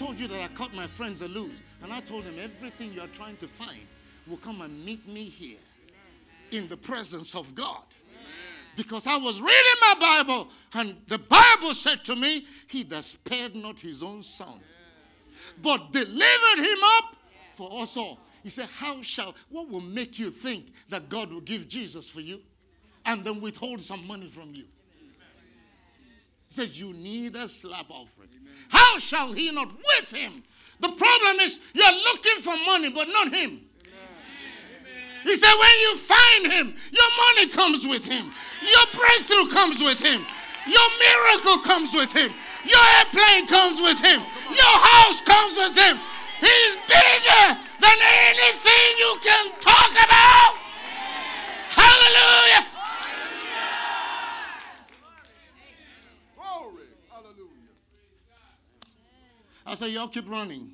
told you that I cut my friends loose. And I told them everything you're trying to find will come and meet me here in the presence of God. Because I was reading my Bible, and the Bible said to me, He that spared not his own son, but delivered him up for us all. He said, How shall, what will make you think that God will give Jesus for you and then withhold some money from you? He says, You need a slap offering. How shall he not with him? The problem is you're looking for money, but not him. He said, when you find him, your money comes with him, your breakthrough comes with him, your miracle comes with him, your airplane comes with him, your house comes with him. He's bigger than anything you can talk about. Hallelujah. Glory. Hallelujah. I said, y'all keep running.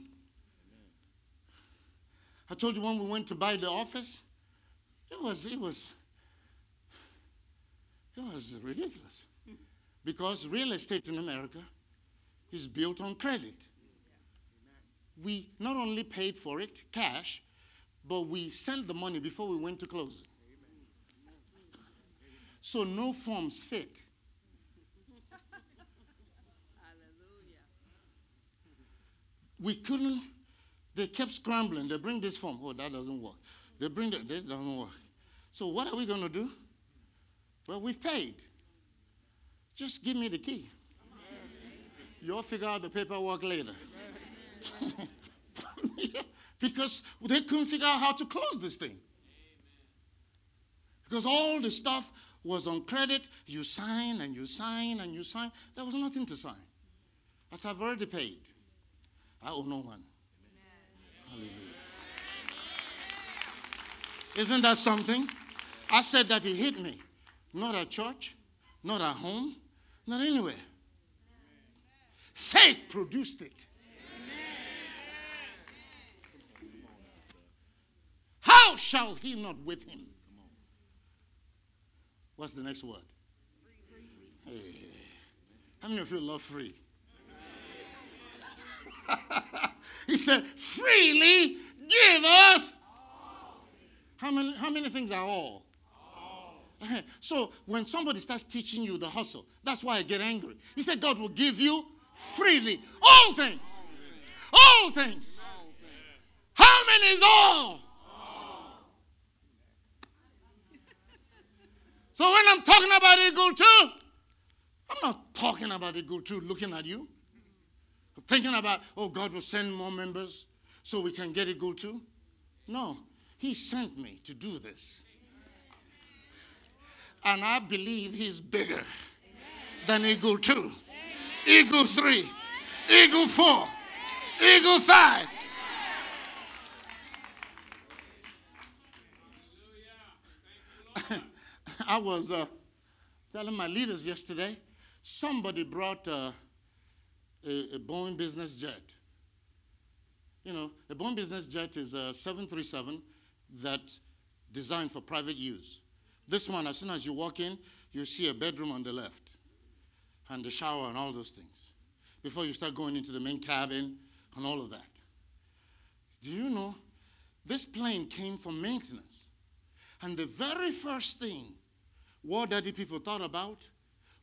I told you when we went to buy the office, it was, it was, it was ridiculous. Because real estate in America is built on credit. We not only paid for it cash, but we sent the money before we went to close it. So no forms fit. We couldn't, they kept scrambling. They bring this form. Oh, that doesn't work. They bring that, this doesn't work. So what are we going to do? Well, we've paid. Just give me the key. You'll figure out the paperwork later. Because they couldn't figure out how to close this thing. Because all the stuff was on credit. You sign and you sign and you sign. There was nothing to sign. As I've already paid. I owe no one. Hallelujah. Isn't that something? I said that he hit me. Not at church, not at home, not anywhere. Faith produced it. How shall he not with him? What's the next word? Hey. How many of you love free? he said, freely give us. How many, how many things are all? So when somebody starts teaching you the hustle, that's why I get angry. He said God will give you freely all things. All things. How many is all? So when I'm talking about eagle two, I'm not talking about eagle two looking at you. Thinking about, oh, God will send more members so we can get it eagle two. No, He sent me to do this. And I believe He's bigger than eagle two, eagle three, eagle four, eagle five. I was uh, telling my leaders yesterday, somebody brought uh, a, a Boeing business jet. You know, a Boeing business jet is a 737 that designed for private use. This one, as soon as you walk in, you see a bedroom on the left and the shower and all those things before you start going into the main cabin and all of that. Do you know this plane came for maintenance? And the very first thing War Daddy people thought about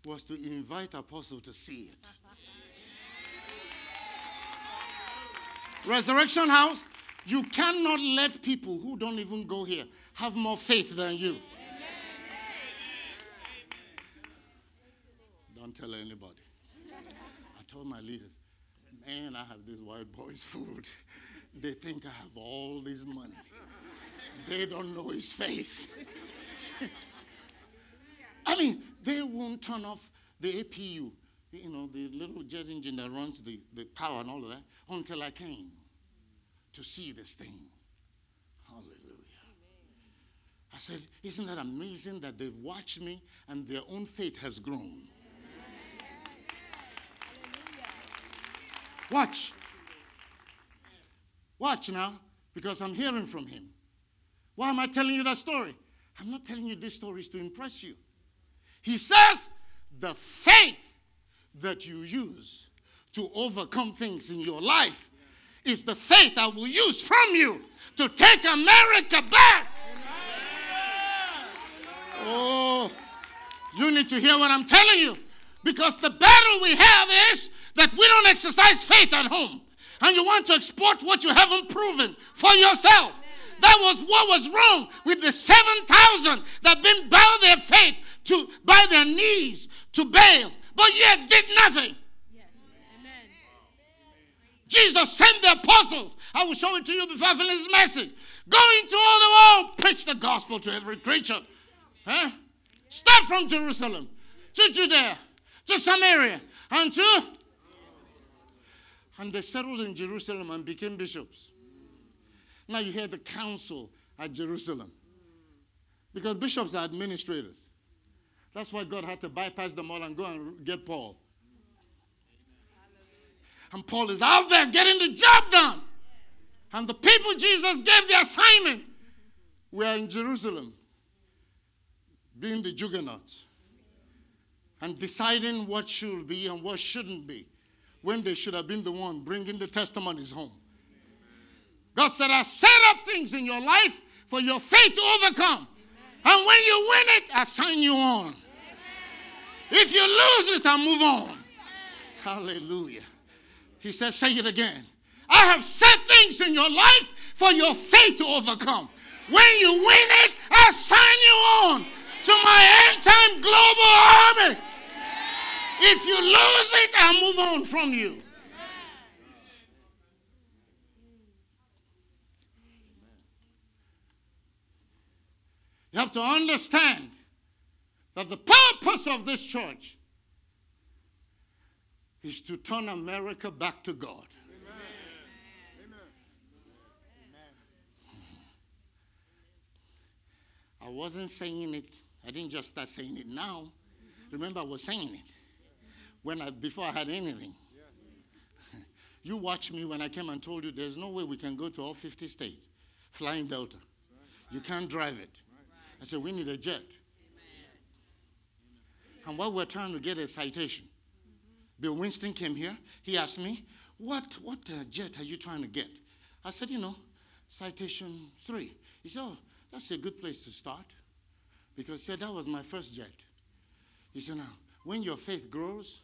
was to invite Apostle to see it. Resurrection House, you cannot let people who don't even go here have more faith than you. Don't tell anybody. I told my leaders, man, I have this white boy's food. They think I have all this money. They don't know his faith. I mean, they won't turn off the APU, you know, the little jet engine that runs the, the power and all of that, until I came to see this thing. Hallelujah. I said, Isn't that amazing that they've watched me and their own faith has grown? Watch. Watch now, because I'm hearing from him. Why am I telling you that story? I'm not telling you this story is to impress you. He says, the faith that you use to overcome things in your life is the faith I will use from you to take America back. Oh, you need to hear what I'm telling you. Because the battle we have is that we don't exercise faith at home. And you want to export what you haven't proven for yourself. That was what was wrong with the 7,000 that didn't bow their faith to by their knees to Baal, but yet did nothing. Jesus sent the apostles. I will show it to you before I finish this message. Go into all the world, preach the gospel to every creature. Huh? Start from Jerusalem to Judea to Samaria and to. And they settled in Jerusalem and became bishops. Now you hear the council at Jerusalem. Because bishops are administrators. That's why God had to bypass them all and go and get Paul. And Paul is out there getting the job done. And the people Jesus gave the assignment were in Jerusalem, being the juggernauts and deciding what should be and what shouldn't be when they should have been the one bringing the testimonies home. God said, I set up things in your life for your faith to overcome. And when you win it, I sign you on. If you lose it, I move on. Hallelujah. He says, Say it again. I have set things in your life for your faith to overcome. When you win it, I sign you on to my end time global army. If you lose it, I move on from you. You have to understand that the purpose of this church is to turn America back to God. Amen. Amen. I wasn't saying it. I didn't just start saying it now. Remember, I was saying it when I before I had anything. you watched me when I came and told you there's no way we can go to all 50 states flying Delta. You can't drive it. I said we need a jet. And what we're trying to get is citation, Bill Winston came here. He asked me, "What what uh, jet are you trying to get?" I said, "You know, citation three. He said, "Oh, that's a good place to start," because he said that was my first jet. He said, "Now, when your faith grows,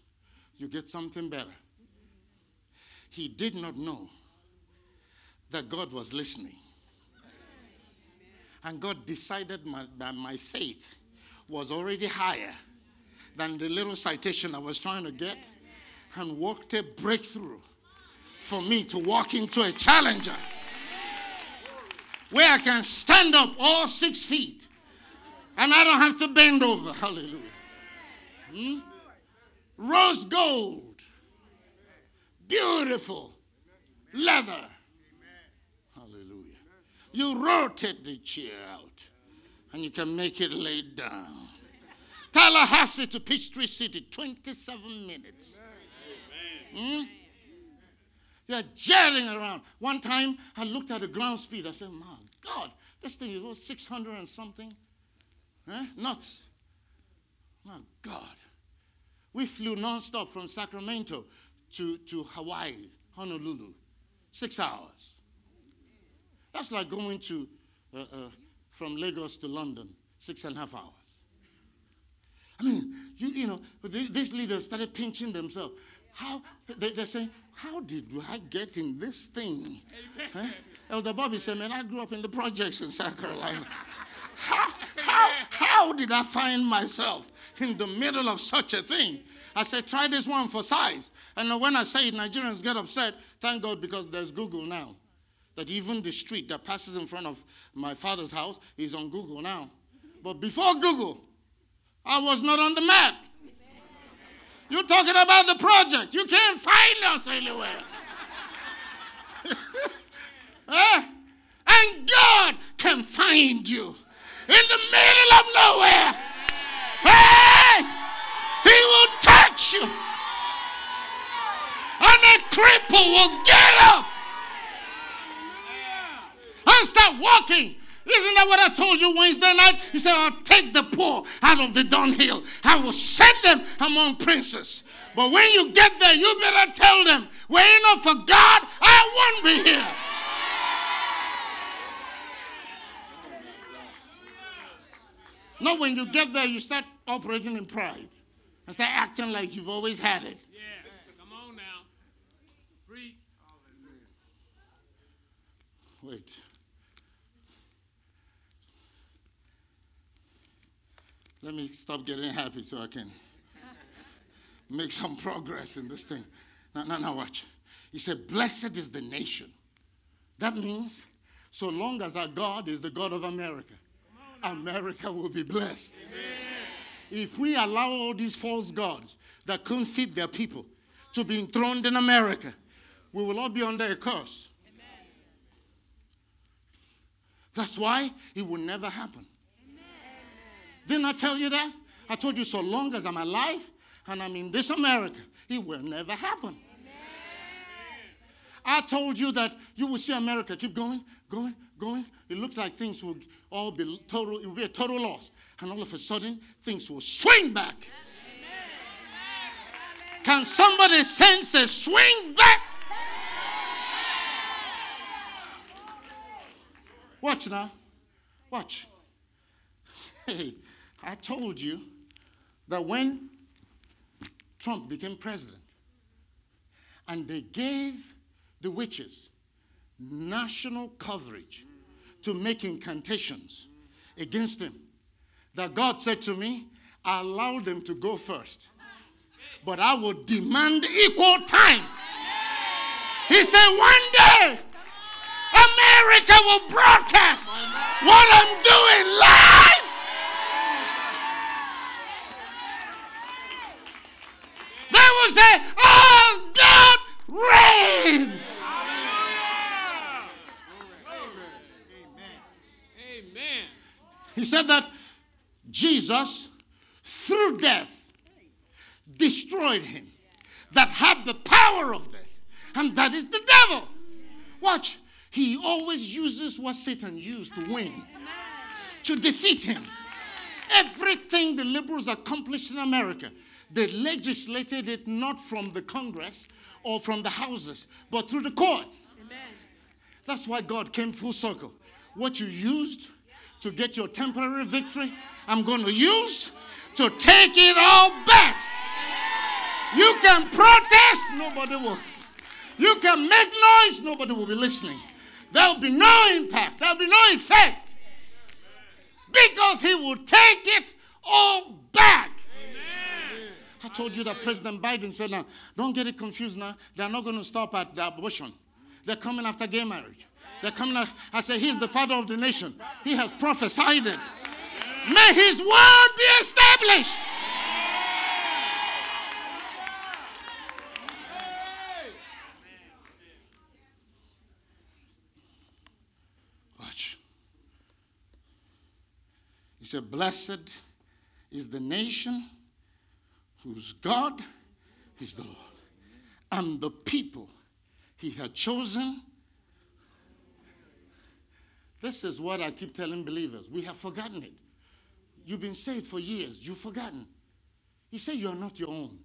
you get something better." He did not know that God was listening, and God decided my, that my faith was already higher than the little citation I was trying to get and worked a breakthrough for me to walk into a challenger where I can stand up all six feet and I don't have to bend over. Hallelujah. Hmm? Rose gold, beautiful leather. Hallelujah. You rotate the chair out and you can make it lay down. Tallahassee to Peachtree City, 27 minutes. Hmm? They're jetting around. One time I looked at the ground speed. I said, My God, this thing is what, 600 and something? Huh? Nuts. My God. We flew nonstop from Sacramento to, to Hawaii, Honolulu. Six hours. That's like going to uh, uh, from Lagos to London, six and a half hours. I mean, you, you know, these leaders started pinching themselves. How they, they're saying, how did I get in this thing? Huh? Elder Bobby said, man, I grew up in the projects in South Carolina. How, how, how did I find myself in the middle of such a thing? I said, try this one for size. And when I say it, Nigerians get upset. Thank God because there's Google now. That even the street that passes in front of my father's house is on Google now. But before Google, I was not on the map. You're talking about the project. You can't find us anywhere. Huh? And God can find you in the middle of nowhere. Hey! He will touch you. and a cripple will get up and start walking. Isn't that what I told you Wednesday night? He said, I'll take the poor out of the dunghill. I will set them among princes. But when you get there, you better tell them, were it not for God, I won't be here. Not when you get there, you start operating in pride and start acting like you've always had it. Yeah. Come on now. Preach. Wait. Let me stop getting happy so I can make some progress in this thing. Now, now, now, watch. He said, Blessed is the nation. That means, so long as our God is the God of America, America will be blessed. If we allow all these false gods that couldn't feed their people to be enthroned in America, we will all be under a curse. That's why it will never happen. Didn't I tell you that? I told you so long as I'm alive and I'm in this America, it will never happen. I told you that you will see America keep going, going, going. It looks like things will all be total, it will be a total loss. And all of a sudden, things will swing back. Can somebody sense a swing back? Watch now. Watch. Hey, I told you that when Trump became president and they gave the witches national coverage to make incantations against him, that God said to me, I allowed them to go first, but I will demand equal time. He said, one day, America will broadcast what I'm doing live. They will say, Oh, God reigns. Amen. He said that Jesus, through death, destroyed him that had the power of death, and that is the devil. Watch, he always uses what Satan used to win, to defeat him. Everything the liberals accomplished in America, they legislated it not from the Congress or from the houses, but through the courts. That's why God came full circle. What you used to get your temporary victory, I'm going to use to take it all back. You can protest, nobody will. You can make noise, nobody will be listening. There'll be no impact, there'll be no effect. Because he will take it all back. I told you that President Biden said, now, don't get it confused now. They're not going to stop at the abortion. They're coming after gay marriage. They're coming I say, he's the father of the nation. He has prophesied it. May his word be established. Watch. He said, Blessed is the nation whose God is the Lord, and the people he had chosen. This is what I keep telling believers. We have forgotten it. You've been saved for years, you've forgotten. He said, You are not your own.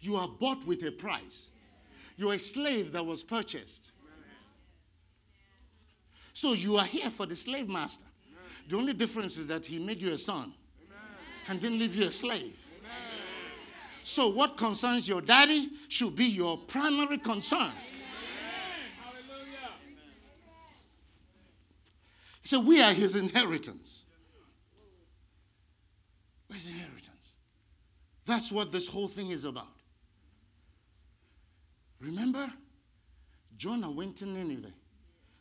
You are bought with a price. You're a slave that was purchased. So you are here for the slave master. The only difference is that he made you a son and didn't leave you a slave. So, what concerns your daddy should be your primary concern. He said, We are his inheritance. His inheritance. That's what this whole thing is about. Remember, Jonah went to Nineveh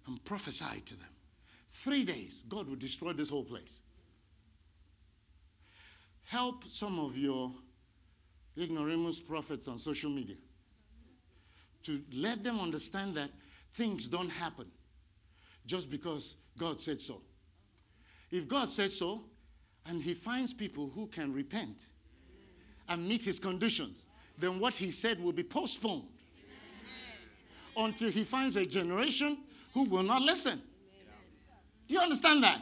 and prophesied to them. Three days, God would destroy this whole place. Help some of your ignoramus prophets on social media to let them understand that things don't happen just because God said so. If God said so, and He finds people who can repent and meet His conditions, then what He said will be postponed. until he finds a generation who will not listen. Do you understand that?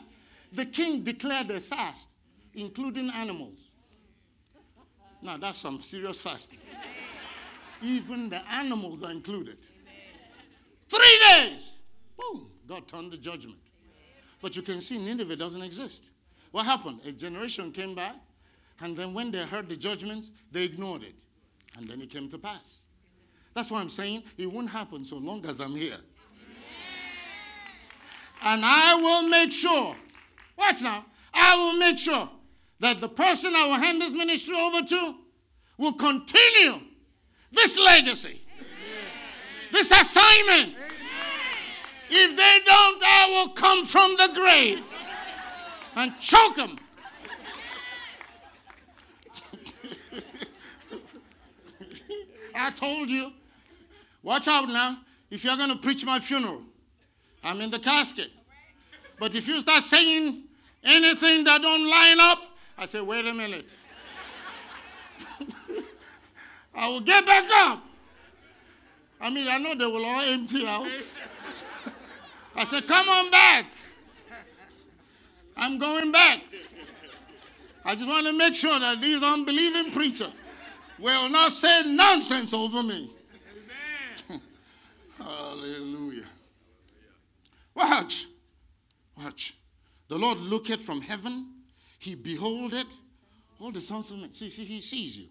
The king declared a fast, including animals. Now, that's some serious fasting. Even the animals are included. Three days. Boom. God turned the judgment. But you can see Nineveh doesn't exist. What happened? A generation came by, and then when they heard the judgments, they ignored it. And then it came to pass. That's why I'm saying it won't happen so long as I'm here. And I will make sure, watch now, I will make sure that the person I will hand this ministry over to will continue this legacy, this assignment. If they don't, I will come from the grave and choke them. I told you. Watch out now. If you're going to preach my funeral, I'm in the casket. But if you start saying anything that don't line up, I say, wait a minute. I will get back up. I mean, I know they will all empty out. I said, come on back. I'm going back. I just want to make sure that these unbelieving preachers will not say nonsense over me. Amen. Hallelujah. Watch. Watch. The Lord looketh from heaven, he beholdeth all the sons of men. See, see, he sees you.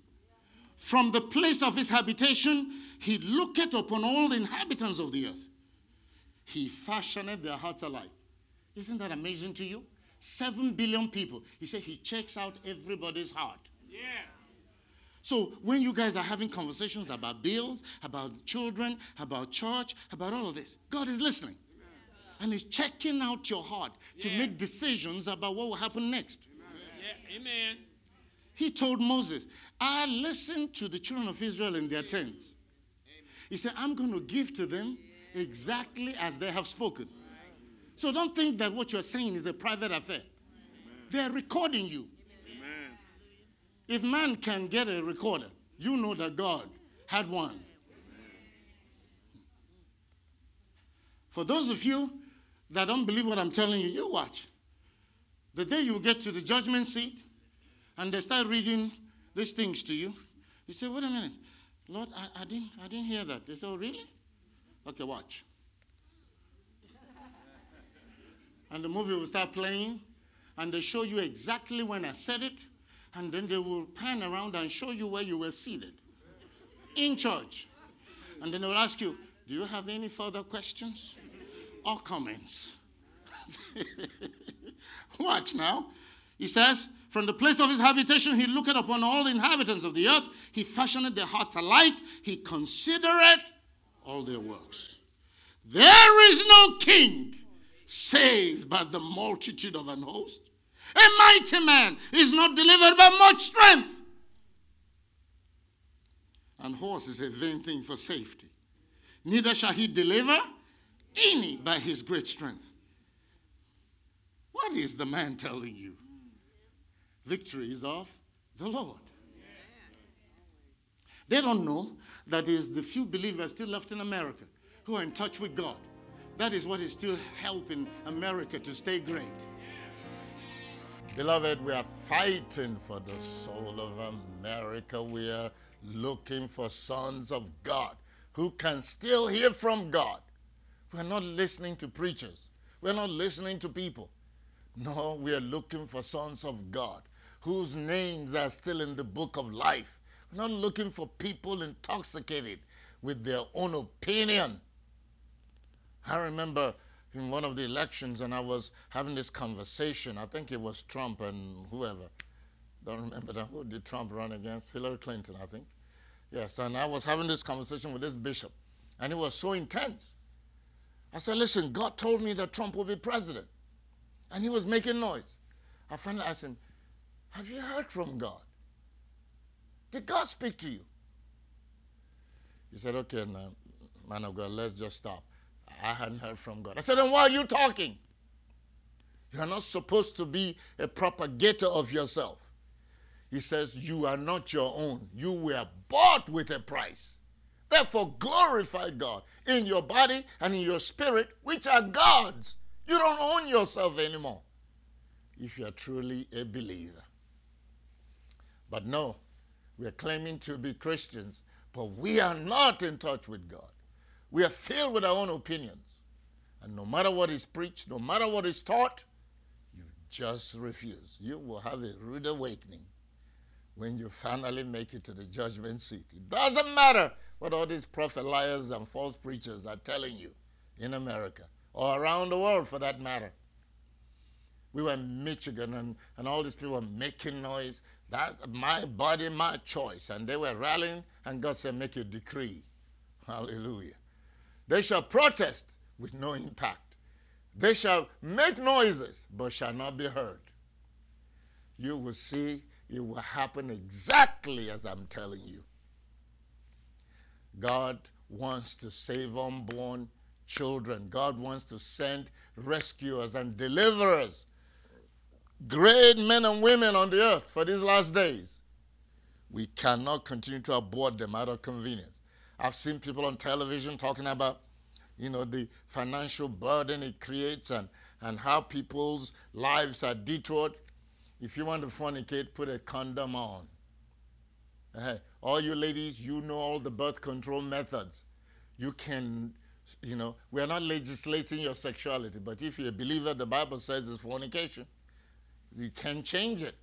From the place of his habitation, he looketh upon all the inhabitants of the earth. He fashioned their hearts alike. Isn't that amazing to you? Seven billion people. He said he checks out everybody's heart. Yeah. So when you guys are having conversations about bills, about children, about church, about all of this, God is listening. And He's checking out your heart to make decisions about what will happen next. Yeah. Amen. He told Moses, I listened to the children of Israel in their tents. He said, I'm going to give to them exactly as they have spoken. So don't think that what you're saying is a private affair. They're recording you. If man can get a recorder, you know that God had one. For those of you that don't believe what I'm telling you, you watch. The day you get to the judgment seat and they start reading these things to you, you say, wait a minute, Lord, I, I, didn't, I didn't hear that. They say, oh, really? Okay, watch. And the movie will start playing, and they show you exactly when I said it, and then they will pan around and show you where you were seated in church. And then they will ask you, Do you have any further questions or comments? Watch now. He says, From the place of his habitation, he looked upon all the inhabitants of the earth. He fashioned their hearts alike. He considered all their works. There is no king save by the multitude of an host. A mighty man is not delivered by much strength. And horse is a vain thing for safety. Neither shall he deliver any by his great strength. What is the man telling you? Victory is of the Lord. They don't know that is the few believers still left in America who are in touch with God. That is what is still helping America to stay great. Beloved, we are fighting for the soul of America. We are looking for sons of God who can still hear from God. We're not listening to preachers, we're not listening to people. No, we are looking for sons of God whose names are still in the book of life. We're not looking for people intoxicated with their own opinion. I remember in one of the elections, and I was having this conversation. I think it was Trump and whoever. Don't remember that. Who did Trump run against? Hillary Clinton, I think. Yes, and I was having this conversation with this bishop, and it was so intense. I said, Listen, God told me that Trump will be president. And he was making noise. I finally asked him, Have you heard from God? Did God speak to you? He said, Okay, now, man of God, let's just stop. I hadn't heard from God. I said, Then why are you talking? You are not supposed to be a propagator of yourself. He says, You are not your own. You were bought with a price. Therefore, glorify God in your body and in your spirit, which are God's. You don't own yourself anymore if you're truly a believer. But no, we're claiming to be Christians, but we are not in touch with God. We are filled with our own opinions. And no matter what is preached, no matter what is taught, you just refuse. You will have a rude awakening when you finally make it to the judgment seat. It doesn't matter what all these prophet liars and false preachers are telling you in America or around the world for that matter. We were in Michigan and, and all these people were making noise. That's my body, my choice. And they were rallying, and God said, Make a decree. Hallelujah. They shall protest with no impact. They shall make noises, but shall not be heard. You will see it will happen exactly as I'm telling you. God wants to save unborn children. God wants to send rescuers and deliverers, great men and women on the earth for these last days. We cannot continue to abort them out of convenience. I've seen people on television talking about, you know, the financial burden it creates and, and how people's lives are detoured. If you want to fornicate, put a condom on. Uh, all you ladies, you know all the birth control methods. You can, you know, we are not legislating your sexuality, but if you're a believer, the Bible says it's fornication. You can't change it.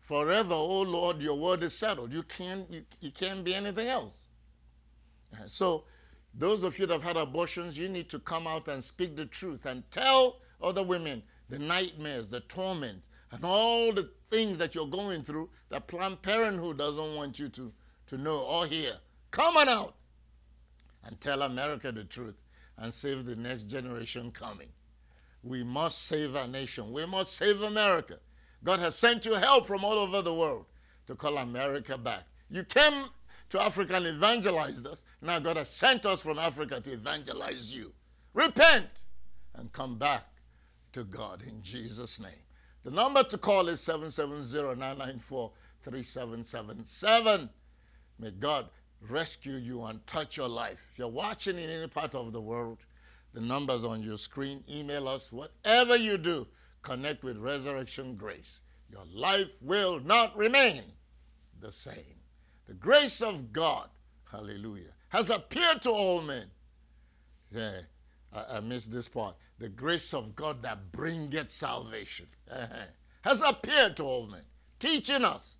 Forever, oh Lord, your word is settled. You can't, you, you can't be anything else. So, those of you that have had abortions, you need to come out and speak the truth and tell other women the nightmares, the torment, and all the things that you're going through that Planned Parenthood doesn't want you to, to know or hear. Come on out and tell America the truth and save the next generation coming. We must save our nation. We must save America. God has sent you help from all over the world to call America back. You came to Africa and evangelized us. Now God has sent us from Africa to evangelize you. Repent and come back to God in Jesus' name. The number to call is 770-994-3777. May God rescue you and touch your life. If you're watching in any part of the world, the number's on your screen. Email us. Whatever you do, connect with Resurrection Grace. Your life will not remain the same. The grace of God, hallelujah, has appeared to all men. Yeah, I, I missed this part. The grace of God that bringeth salvation uh-huh, has appeared to all men, teaching us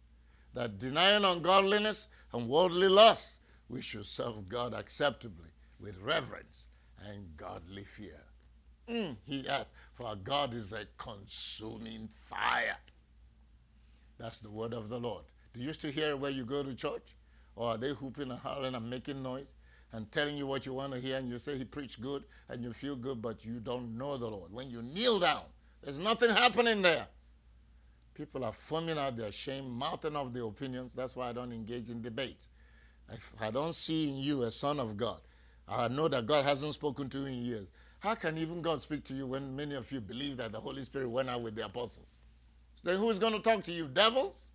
that denying ungodliness and worldly lust, we should serve God acceptably with reverence and godly fear. Mm, he has, for God is a consuming fire. That's the word of the Lord. Do you still hear it where you go to church? Or are they whooping and hollering and making noise and telling you what you want to hear and you say he preached good and you feel good, but you don't know the Lord? When you kneel down, there's nothing happening there. People are foaming out their shame, mouthing off their opinions. That's why I don't engage in debate. If I don't see in you a son of God, I know that God hasn't spoken to you in years. How can even God speak to you when many of you believe that the Holy Spirit went out with the apostles? Then who is going to talk to you? Devils?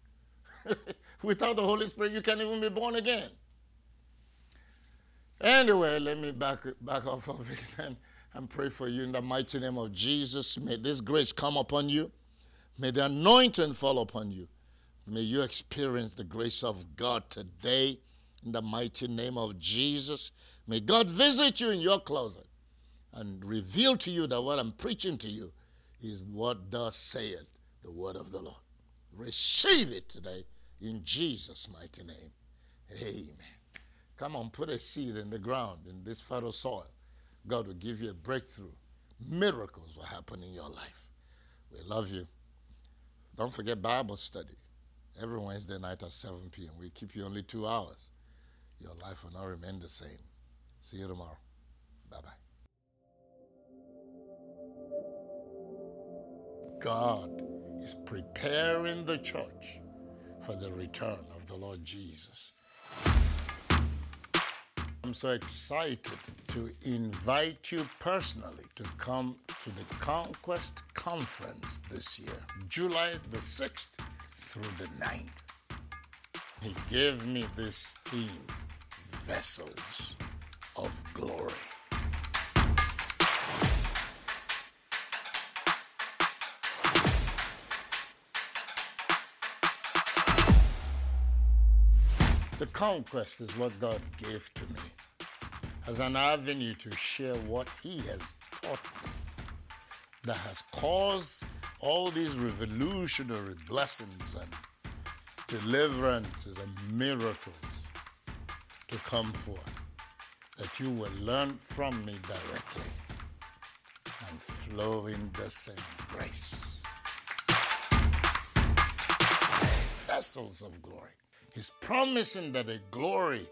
Without the Holy Spirit, you can't even be born again. Anyway, let me back, back off of it and, and pray for you in the mighty name of Jesus. May this grace come upon you. May the anointing fall upon you. May you experience the grace of God today in the mighty name of Jesus. May God visit you in your closet and reveal to you that what I'm preaching to you is what thus saith the word of the Lord. Receive it today in Jesus' mighty name. Amen. Come on, put a seed in the ground in this fertile soil. God will give you a breakthrough. Miracles will happen in your life. We love you. Don't forget Bible study every Wednesday night at 7 p.m. We keep you only two hours. Your life will not remain the same. See you tomorrow. Bye bye. God is preparing the church for the return of the Lord Jesus. I'm so excited to invite you personally to come to the Conquest Conference this year, July the 6th through the 9th. He gave me this theme vessels of glory. The conquest is what God gave to me as an avenue to share what He has taught me that has caused all these revolutionary blessings and deliverances and miracles to come forth, that you will learn from me directly and flow in the same grace. Vessels of glory. He's promising that a glory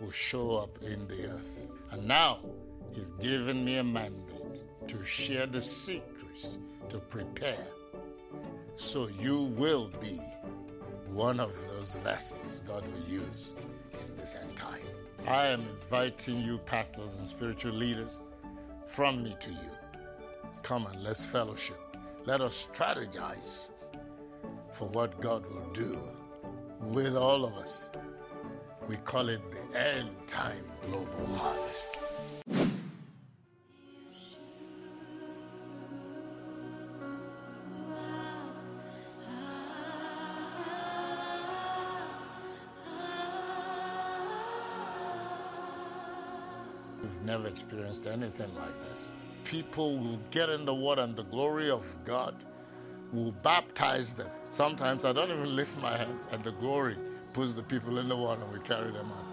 will show up in the earth. And now he's given me a mandate to share the secrets to prepare so you will be one of those vessels God will use in this end time. I am inviting you, pastors and spiritual leaders, from me to you. Come and let's fellowship. Let us strategize for what God will do with all of us. We call it the end time global harvest. We've never experienced anything like this. People will get in the water and the glory of God will baptize them. Sometimes I don't even lift my hands and the glory puts the people in the water and we carry them out.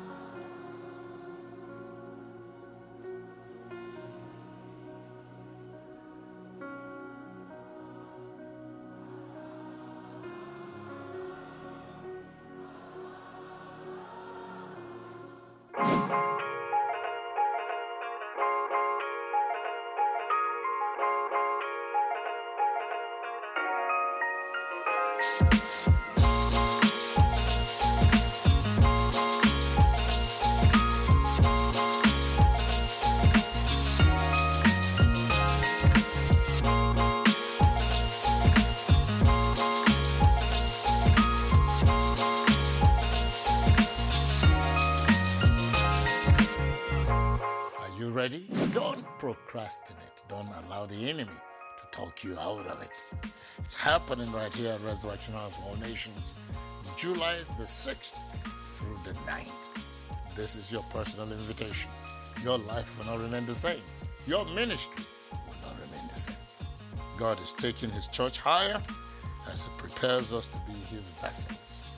Procrastinate. Don't allow the enemy to talk you out of it. It's happening right here at Resurrection House of All Nations, July the 6th through the 9th. This is your personal invitation. Your life will not remain the same. Your ministry will not remain the same. God is taking his church higher as he prepares us to be his vessels